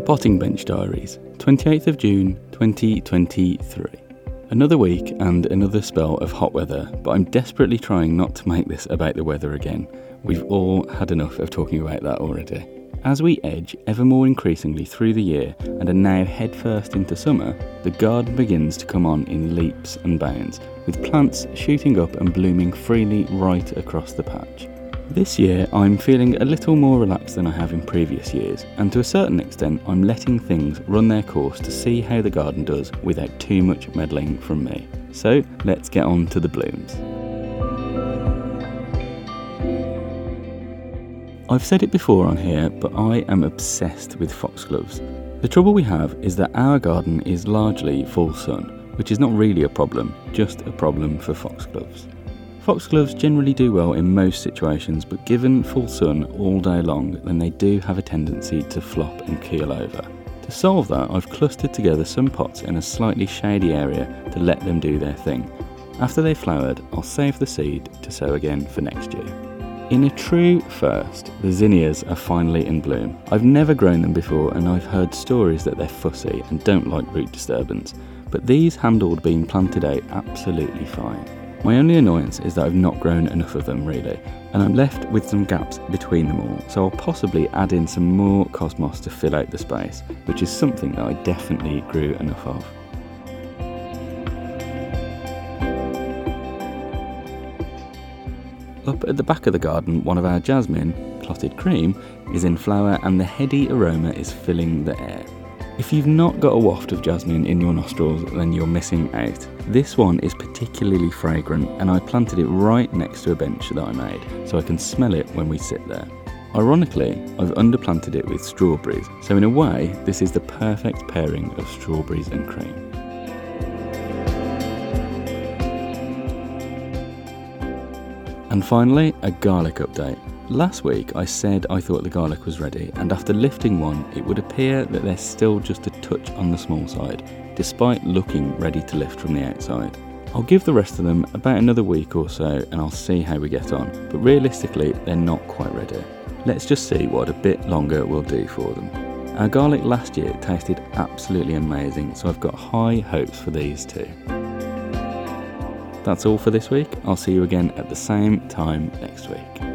Potting Bench Diaries, 28th of June 2023. Another week and another spell of hot weather, but I'm desperately trying not to make this about the weather again. We've all had enough of talking about that already. As we edge ever more increasingly through the year and are now headfirst into summer, the garden begins to come on in leaps and bounds, with plants shooting up and blooming freely right across the patch. This year, I'm feeling a little more relaxed than I have in previous years, and to a certain extent, I'm letting things run their course to see how the garden does without too much meddling from me. So, let's get on to the blooms. I've said it before on here, but I am obsessed with foxgloves. The trouble we have is that our garden is largely full sun, which is not really a problem, just a problem for foxgloves. Foxgloves generally do well in most situations, but given full sun all day long, then they do have a tendency to flop and keel over. To solve that, I've clustered together some pots in a slightly shady area to let them do their thing. After they've flowered, I'll save the seed to sow again for next year. In a true first, the zinnias are finally in bloom. I've never grown them before and I've heard stories that they're fussy and don't like root disturbance, but these handled being planted out absolutely fine. My only annoyance is that I've not grown enough of them really, and I'm left with some gaps between them all, so I'll possibly add in some more cosmos to fill out the space, which is something that I definitely grew enough of. Up at the back of the garden, one of our jasmine, clotted cream, is in flower and the heady aroma is filling the air. If you've not got a waft of jasmine in your nostrils, then you're missing out. This one is particularly fragrant, and I planted it right next to a bench that I made, so I can smell it when we sit there. Ironically, I've underplanted it with strawberries, so in a way, this is the perfect pairing of strawberries and cream. And finally, a garlic update. Last week I said I thought the garlic was ready, and after lifting one, it would appear that they're still just a touch on the small side, despite looking ready to lift from the outside. I'll give the rest of them about another week or so and I'll see how we get on, but realistically, they're not quite ready. Let's just see what a bit longer will do for them. Our garlic last year tasted absolutely amazing, so I've got high hopes for these too. That's all for this week. I'll see you again at the same time next week.